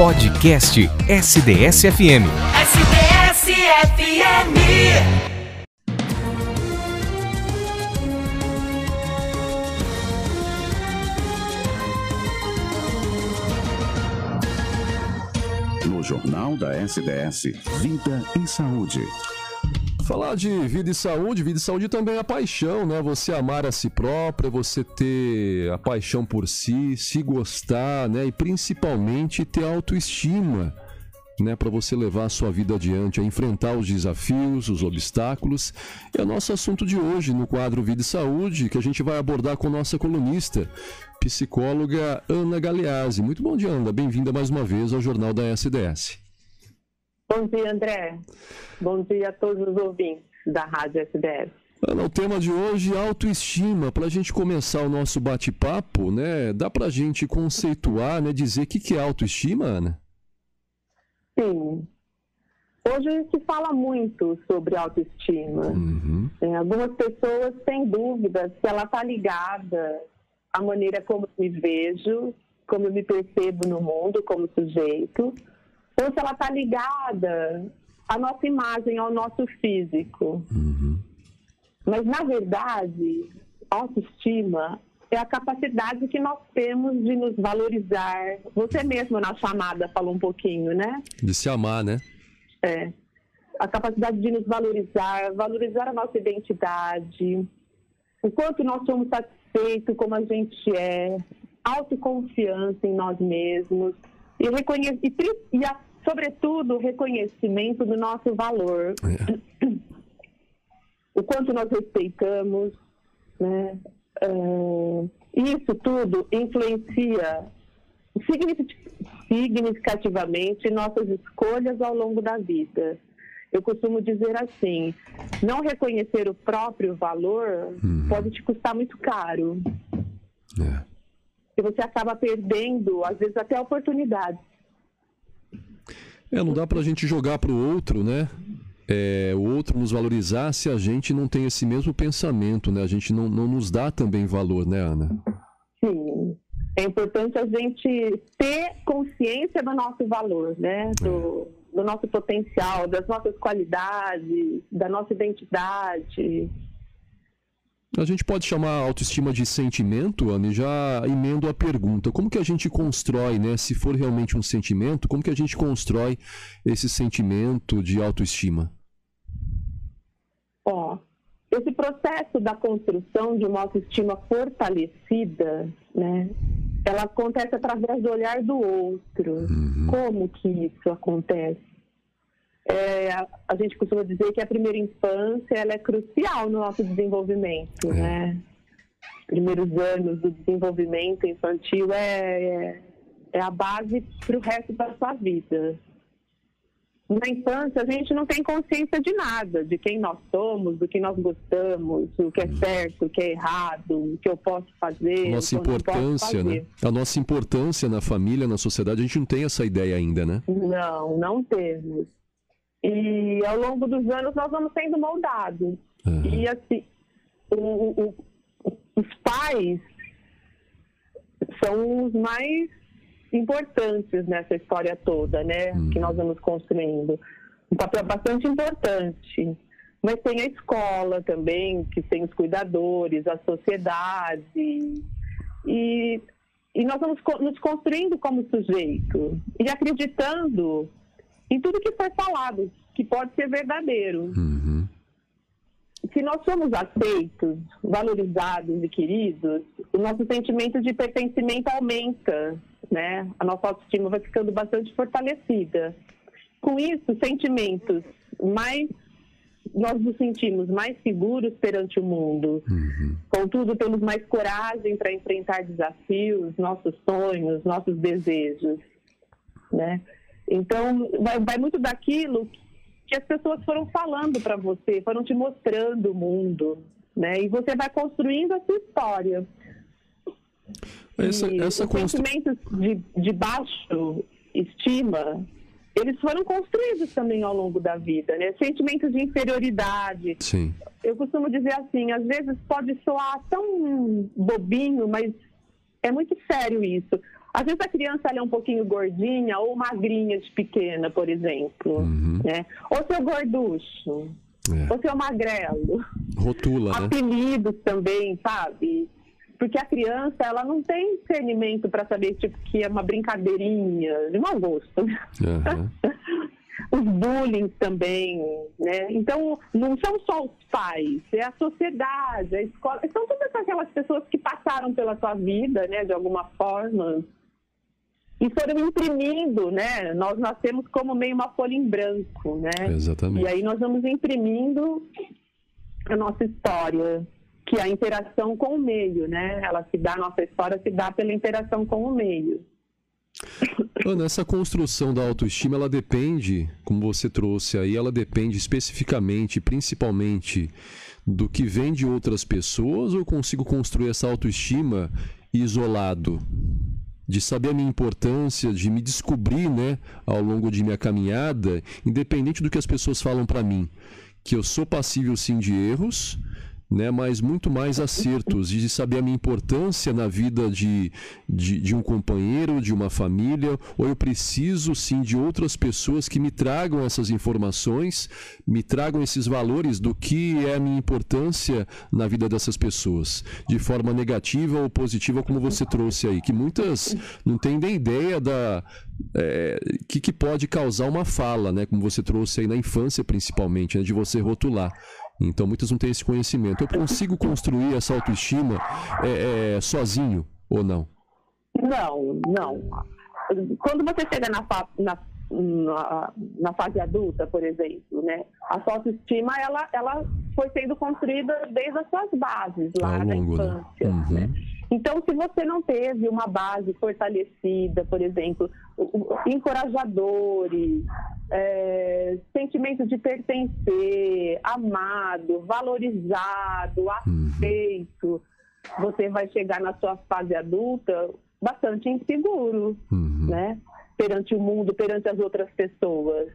Podcast SDS-FM. SDS-FM. No Jornal da SDS, Vida e Saúde. Falar de vida e saúde, vida e saúde também é paixão, né? Você amar a si própria, você ter a paixão por si, se gostar, né? E principalmente ter autoestima, né? Para você levar a sua vida adiante, a enfrentar os desafios, os obstáculos. É o nosso assunto de hoje no quadro Vida e Saúde, que a gente vai abordar com nossa colunista, psicóloga Ana Galeazzi. Muito bom dia, Ana. Bem-vinda mais uma vez ao Jornal da SDS. Bom dia, André. Bom dia a todos os ouvintes da Rádio SDS. Ana, o tema de hoje é autoestima. Para a gente começar o nosso bate-papo, né? Dá para a gente conceituar, né? Dizer o que, que é autoestima, Ana? Sim. Hoje se fala muito sobre autoestima. Uhum. É, algumas pessoas têm dúvidas se ela está ligada à maneira como eu me vejo, como eu me percebo no mundo como sujeito, ou se ela está ligada à nossa imagem, ao nosso físico. Uhum. Mas, na verdade, autoestima é a capacidade que nós temos de nos valorizar. Você mesmo na chamada falou um pouquinho, né? De se amar, né? É. A capacidade de nos valorizar, valorizar a nossa identidade, o quanto nós somos satisfeitos como a gente é, autoconfiança em nós mesmos e, reconhe e, e a, sobretudo, o reconhecimento do nosso valor. É. O quanto nós respeitamos, né? É, isso tudo influencia significativamente nossas escolhas ao longo da vida. Eu costumo dizer assim: não reconhecer o próprio valor Uhum. pode te custar muito caro. É. E você acaba perdendo, às vezes, até oportunidades. É, não dá pra gente jogar pro outro, né? É, o outro nos valorizar se a gente não tem esse mesmo pensamento, né? A gente não, não nos dá também valor, né, Ana? Sim. É importante a gente ter consciência do nosso valor, né? Do, do nosso potencial, das nossas qualidades, da nossa identidade. A gente pode chamar a autoestima de sentimento, Ana, e já emendo a pergunta. Como que a gente constrói, né? Se for realmente um sentimento, como que a gente constrói esse sentimento de autoestima? Ó, esse processo da construção de uma autoestima fortalecida, né? Ela acontece através do olhar do outro. Como que isso acontece? É, a, gente costuma dizer que a primeira infância ela é crucial no nosso desenvolvimento, É. né? Os primeiros anos do desenvolvimento infantil é, é, é a base para o resto da sua vida. Na infância, a gente não tem consciência de nada, de quem nós somos, do que nós gostamos, o que é certo, o que é errado, o que eu posso fazer, A nossa importância, né? fazer. A nossa importância na família, na sociedade, a gente não tem essa ideia ainda, né? Não, não temos. E ao longo dos anos nós vamos sendo moldados. Aham. E assim, o- o- os pais são os mais importantes nessa história toda, né? Que nós vamos construindo. Um papel bastante importante. Mas tem a escola também, que tem os cuidadores, a sociedade. E, e nós vamos nos construindo como sujeito e acreditando em tudo que foi falado, que pode ser verdadeiro Uhum. se nós somos aceitos, valorizados e queridos, o nosso sentimento de pertencimento aumenta, né? A nossa autoestima vai ficando bastante fortalecida. Com isso, sentimentos mais nós nos sentimos mais seguros perante o mundo. Uhum. Contudo, temos mais coragem para enfrentar desafios, nossos sonhos, nossos desejos, né? Então, vai, vai muito daquilo que as pessoas foram falando para você, foram te mostrando o mundo, né? E você vai construindo a sua história. Essa, essa os constru... sentimentos de, de baixo estima, eles foram construídos também ao longo da vida, né? Sentimentos de inferioridade. Sim. Eu costumo dizer assim, às vezes pode soar tão bobinho, mas é muito sério isso. Às vezes a criança é um pouquinho gordinha ou magrinha de pequena, por exemplo. Uhum. Né? Ou seu gorducho. É. Ou seu magrelo. Rotula, né? Apelidos também, sabe? Porque a criança, ela não tem discernimento para saber, tipo, que é uma brincadeirinha de mau gosto. Uhum. os bullying também, né? Então, não são só os pais, é a sociedade, a escola, são todas aquelas pessoas que passaram pela sua vida, né, de alguma forma, e foram imprimindo, né? Nós nascemos como meio uma folha em branco, né? Exatamente. E aí nós vamos imprimindo a nossa história, que é a interação com o meio, né? Ela se dá, a nossa história se dá pela interação com o meio. Ana, essa construção da autoestima, ela depende, como você trouxe aí, ela depende especificamente, principalmente, do que vem de outras pessoas ou consigo construir essa autoestima isolado? De saber a minha importância, de me descobrir, né, ao longo de minha caminhada, independente do que as pessoas falam para mim, que eu sou passível sim de erros, né, mas muito mais acertos de saber a minha importância na vida de, de, de, um companheiro, de uma família, ou eu preciso sim de outras pessoas que me tragam essas informações, me tragam esses valores do que é a minha importância na vida dessas pessoas, de forma negativa ou positiva, como você trouxe aí, que muitas não têm nem ideia da, é, que, que pode causar uma fala, né? Como você trouxe aí na infância, principalmente, né? de você rotular. Então muitas não têm esse conhecimento. Eu consigo construir essa autoestima é, é, sozinho ou não? Não, não. Quando você chega na, na, na, na, fase adulta, por exemplo, né, a sua autoestima ela, ela foi sendo construída desde as suas bases lá na né? infância. Né? Uhum. Né? Então, se você não teve uma base fortalecida, por exemplo, encorajadores, é, sentimento de pertencer, amado, valorizado, uhum. aceito, uhum. você vai chegar na sua fase adulta bastante inseguro, uhum. né? Perante o mundo, perante as outras pessoas.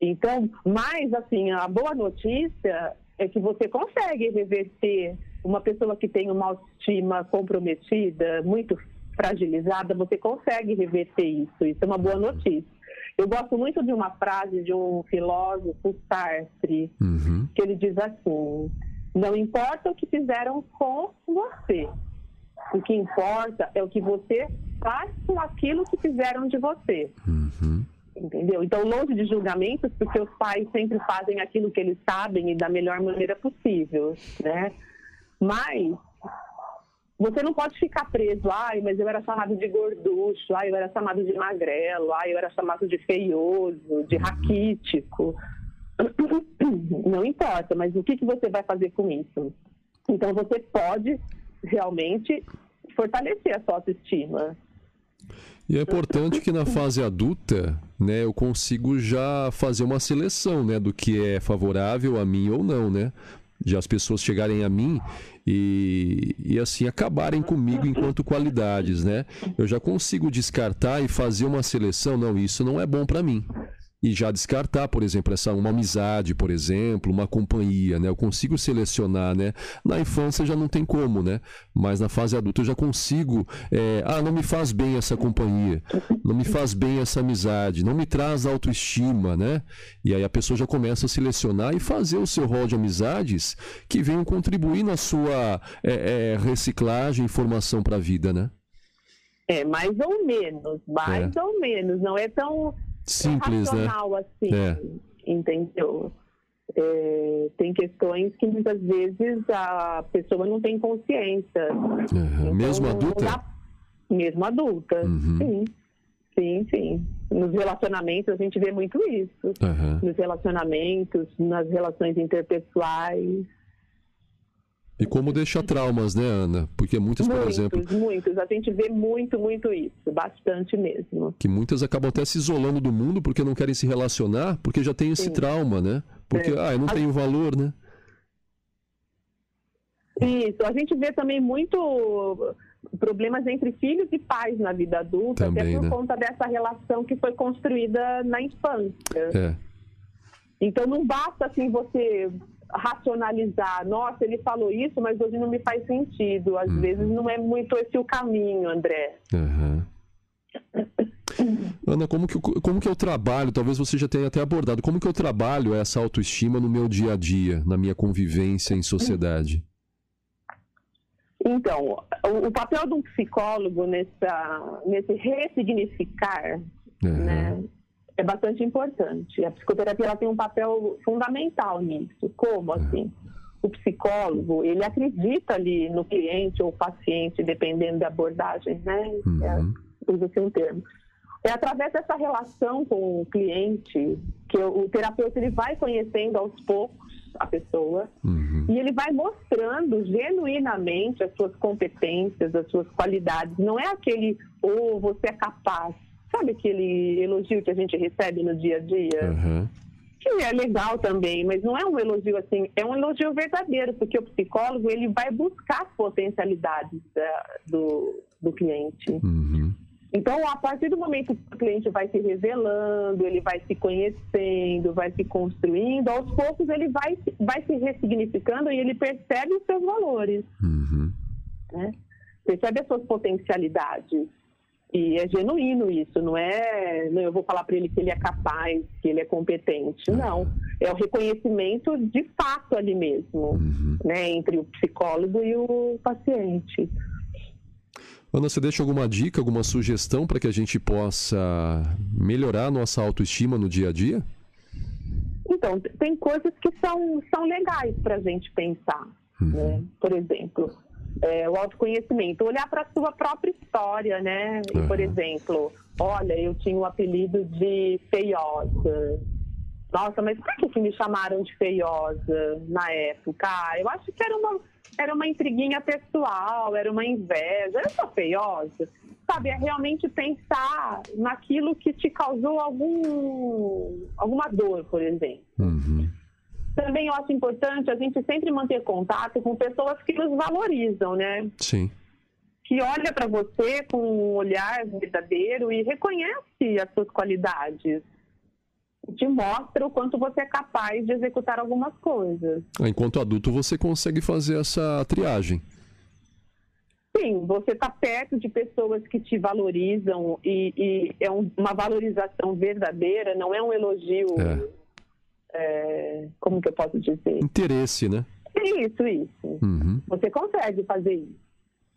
Então, mas assim, a boa notícia é que você consegue reverter uma pessoa que tem uma autoestima comprometida, muito fragilizada, você consegue reverter isso. Isso é uma boa notícia. Eu gosto muito de uma frase de um filósofo, Sartre, uhum. que ele diz assim: Não importa o que fizeram com você, o que importa é o que você faz com aquilo que fizeram de você. Uhum. Entendeu? Então, longe de julgamentos, porque os pais sempre fazem aquilo que eles sabem e da melhor maneira possível, né? Mas você não pode ficar preso, ai, mas eu era chamado de gorducho, ai, eu era chamado de magrelo, ai, eu era chamado de feioso, de raquítico. Não importa, mas o que, que você vai fazer com isso? Então você pode realmente fortalecer a sua autoestima. E é importante que na fase adulta, né, eu consigo já fazer uma seleção, né, do que é favorável a mim ou não, né? de as pessoas chegarem a mim e, e assim acabarem comigo enquanto qualidades, né? Eu já consigo descartar e fazer uma seleção, não, isso não é bom para mim e já descartar, por exemplo, essa uma amizade, por exemplo, uma companhia, né? Eu consigo selecionar, né? Na infância já não tem como, né? Mas na fase adulta eu já consigo, é, ah, não me faz bem essa companhia, não me faz bem essa amizade, não me traz autoestima, né? E aí a pessoa já começa a selecionar e fazer o seu rol de amizades que venham contribuir na sua é, é, reciclagem e formação para a vida, né? É, mais ou menos, mais é. ou menos, não é tão simples, né? assim, é. entendeu? É, tem questões que muitas vezes a pessoa não tem consciência. Então, mesmo adulta? Na... Mesmo adulta, uhum. sim. Sim, sim. Nos relacionamentos a gente vê muito isso. Uhum. Nos relacionamentos, nas relações interpessoais. E como deixa traumas, né, Ana? Porque muitas, por muitos, exemplo. Muitos, muitos. A gente vê muito, muito isso. Bastante mesmo. Que muitas acabam até se isolando do mundo porque não querem se relacionar, porque já tem esse Sim. trauma, né? Porque, é. ah, eu não tenho valor, né? Isso. A gente vê também muito problemas entre filhos e pais na vida adulta, também, até por né? conta dessa relação que foi construída na infância. É. Então não basta assim você racionalizar. Nossa, ele falou isso, mas hoje não me faz sentido. Às Uhum. vezes não é muito esse o caminho, André. Aham. Ana, como que, eu- como que eu trabalho? Talvez você já tenha até abordado. Como que eu trabalho essa autoestima no meu dia a dia, na minha convivência em sociedade? Então, o, o papel de um psicólogo nessa, nesse ressignificar né, é bastante importante. A psicoterapia ela tem um papel fundamental nisso. Como assim? O psicólogo, ele acredita ali no cliente ou paciente, dependendo da abordagem, né? Uhum. É, usa-se um termo. É através dessa relação com o cliente que o, terapeuta ele vai conhecendo aos poucos a pessoa Uhum. e ele vai mostrando genuinamente as suas competências, as suas qualidades. Não é aquele, ou você é capaz. Sabe aquele elogio que a gente recebe no dia a dia? Aham. Que é legal também, mas não é um elogio assim, é um elogio verdadeiro, porque o psicólogo ele vai buscar as potencialidades da- do, do cliente. Uhum. Então, a partir do momento que o cliente vai se revelando, ele vai se conhecendo, vai se construindo, aos poucos ele vai, vai se ressignificando e ele percebe os seus valores, Uhum. né? percebe as suas potencialidades. E é genuíno isso, não é não, eu vou falar para ele que ele é capaz, que ele é competente. Não, é o reconhecimento de fato ali mesmo, Uhum. né, entre o psicólogo e o paciente. Ana, você deixa alguma dica, alguma sugestão para que a gente possa melhorar a nossa autoestima no dia a dia? Então, tem coisas que são, são legais para a gente pensar. Né? Por exemplo, é, o autoconhecimento, olhar para a sua própria história, né? E, por Uhum. exemplo, olha, eu tinha o apelido de feiosa. Nossa, mas por que, que me chamaram de feiosa na época? Ah, eu acho que era uma, era uma intriguinha pessoal, era uma inveja. Eu sou feiosa. Sabe, é realmente pensar naquilo que te causou algum, alguma dor, por exemplo. Uhum. Também eu acho importante a gente sempre manter contato com pessoas que nos valorizam, né? Sim. Que olha para você com um olhar verdadeiro e reconhece as suas qualidades. Te mostra o quanto você é capaz de executar algumas coisas. Enquanto adulto, você consegue fazer essa triagem. Sim, você está perto de pessoas que te valorizam e, e é um- uma valorização verdadeira, não é um elogio. é, como que eu posso dizer? Interesse, né? Isso, isso. Uhum. Você consegue fazer isso.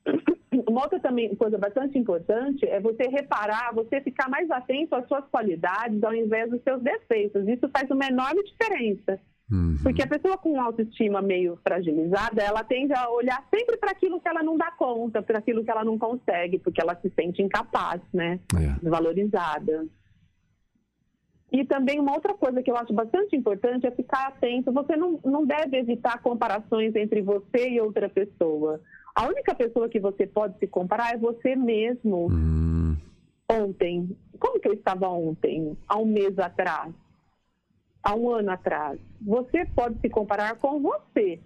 Uma outra também coisa bastante importante é você reparar, você ficar mais atento às suas qualidades ao invés dos seus defeitos. Isso faz uma enorme diferença. Uhum. Porque a pessoa com autoestima meio fragilizada, ela tende a olhar sempre para aquilo que ela não dá conta, para aquilo que ela não consegue, porque ela se sente incapaz, né? É. Desvalorizada. E também uma outra coisa que eu acho bastante importante é ficar atento. Você não, não deve evitar comparações entre você e outra pessoa. A única pessoa que você pode se comparar é você mesmo. Hum, Ontem. Como que eu estava ontem? Há um mês atrás? Há um ano atrás? Você pode se comparar com você.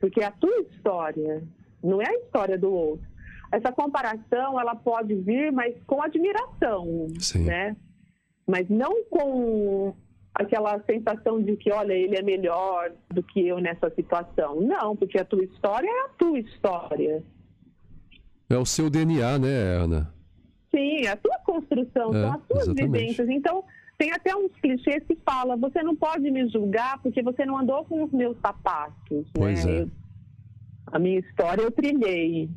Porque é a tua história, não é a história do outro. Essa comparação, ela pode vir, mas com admiração, Sim. né? Mas não com aquela sensação de que, olha, ele é melhor do que eu nessa situação. Não, porque a tua história é a tua história. É o seu DNA, né, Ana? Sim, é a tua construção, É, são as tuas exatamente. vivências. Então, tem até uns clichês que fala, você não pode me julgar porque você não andou com os meus sapatos. Pois né? é. Eu- a minha história eu trilhei.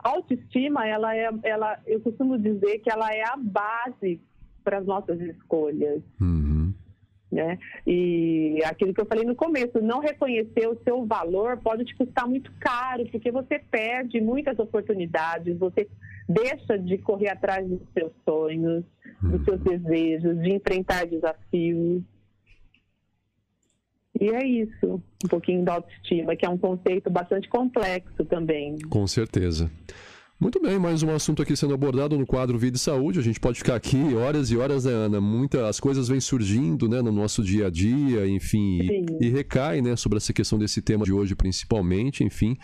A autoestima, ela é, ela, eu costumo dizer que ela é a base para as nossas escolhas. Uhum. né? E aquilo que eu falei no começo, não reconhecer o seu valor pode te custar muito caro, porque você perde muitas oportunidades, você deixa de correr atrás dos seus sonhos, dos seus desejos, de enfrentar desafios. E é isso, um pouquinho da autoestima, que é um conceito bastante complexo também. Com certeza. Muito bem, mais um assunto aqui sendo abordado no quadro Vida e Saúde. A gente pode ficar aqui horas e horas, né, Ana? Muitas coisas vêm surgindo, né, no nosso dia a dia, enfim, e, e recai, né, sobre essa questão desse tema de hoje, principalmente, enfim.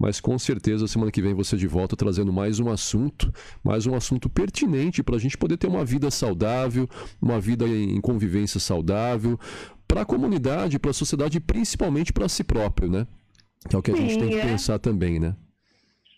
Mas com certeza, semana que vem você de volta trazendo mais um assunto, mais um assunto pertinente para a gente poder ter uma vida saudável, uma vida em convivência saudável, para a comunidade, para a sociedade e principalmente para si próprio, né? Que é o que a Sim, gente tem que é. pensar também, né?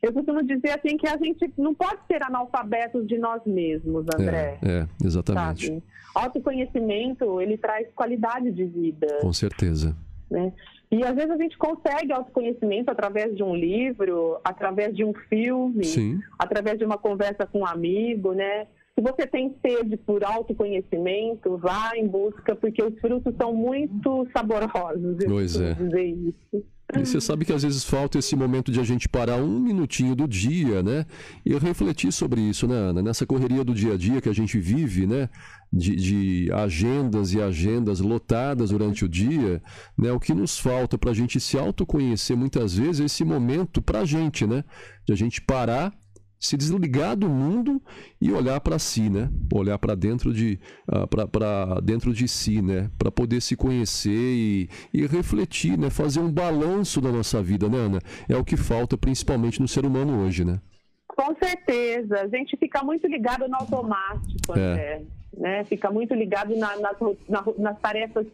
Eu costumo dizer assim que a gente não pode ser analfabetos de nós mesmos, André. É, é exatamente. Sabe? Autoconhecimento, ele traz qualidade de vida. Com certeza. Né? E às vezes a gente consegue autoconhecimento através de um livro, através de um filme, Sim. através de uma conversa com um amigo, né? Se você tem sede por autoconhecimento, vá em busca, porque os frutos são muito saborosos. Pois é. Dizer isso. E você sabe que às vezes falta esse momento de a gente parar um minutinho do dia, né? E refletir sobre isso, né, Ana? Nessa correria do dia a dia que a gente vive, né? De, de agendas e agendas lotadas durante o dia, né? O que nos falta para a gente se autoconhecer muitas vezes é esse momento para a gente, né? De a gente parar se desligar do mundo e olhar para si, né? Olhar para dentro de uh, para dentro de si, né? Para poder se conhecer e, e, refletir, né? Fazer um balanço da nossa vida, né, Ana? É o que falta principalmente no ser humano hoje, né? Com certeza. A gente fica muito ligado no automático, é. né? Fica muito ligado na, nas, na, nas tarefas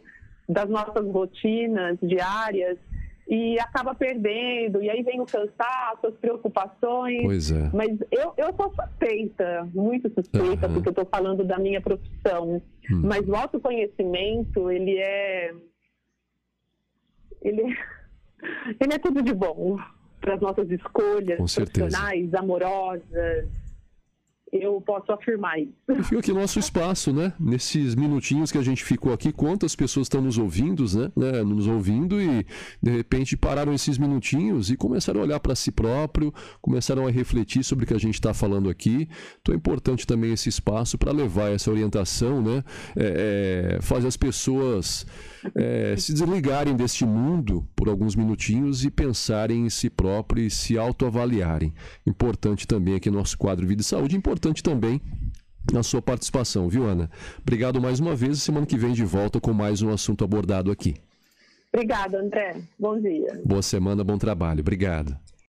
das nossas rotinas diárias e acaba perdendo, e aí vem o cansaço, as preocupações. Pois é. Mas eu, eu sou suspeita, muito suspeita, uhum. porque eu estou falando da minha profissão. Hum. Mas o autoconhecimento, ele é. Ele é, ele é tudo de bom para as nossas escolhas profissionais, amorosas eu posso afirmar isso. E fica aqui nosso espaço, né? Nesses minutinhos que a gente ficou aqui, quantas pessoas estão nos ouvindo, né? né? Nos ouvindo e de repente pararam esses minutinhos e começaram a olhar para si próprio, começaram a refletir sobre o que a gente está falando aqui. Então é importante também esse espaço para levar essa orientação, né? É, é, fazer as pessoas é, se desligarem deste mundo por alguns minutinhos e pensarem em si próprio e se autoavaliarem. Importante também aqui no nosso quadro Vida e Saúde, importante também na sua participação, viu, Ana? Obrigado mais uma vez semana que vem de volta com mais um assunto abordado aqui. Obrigada, André. Bom dia. Boa semana, bom trabalho. Obrigado.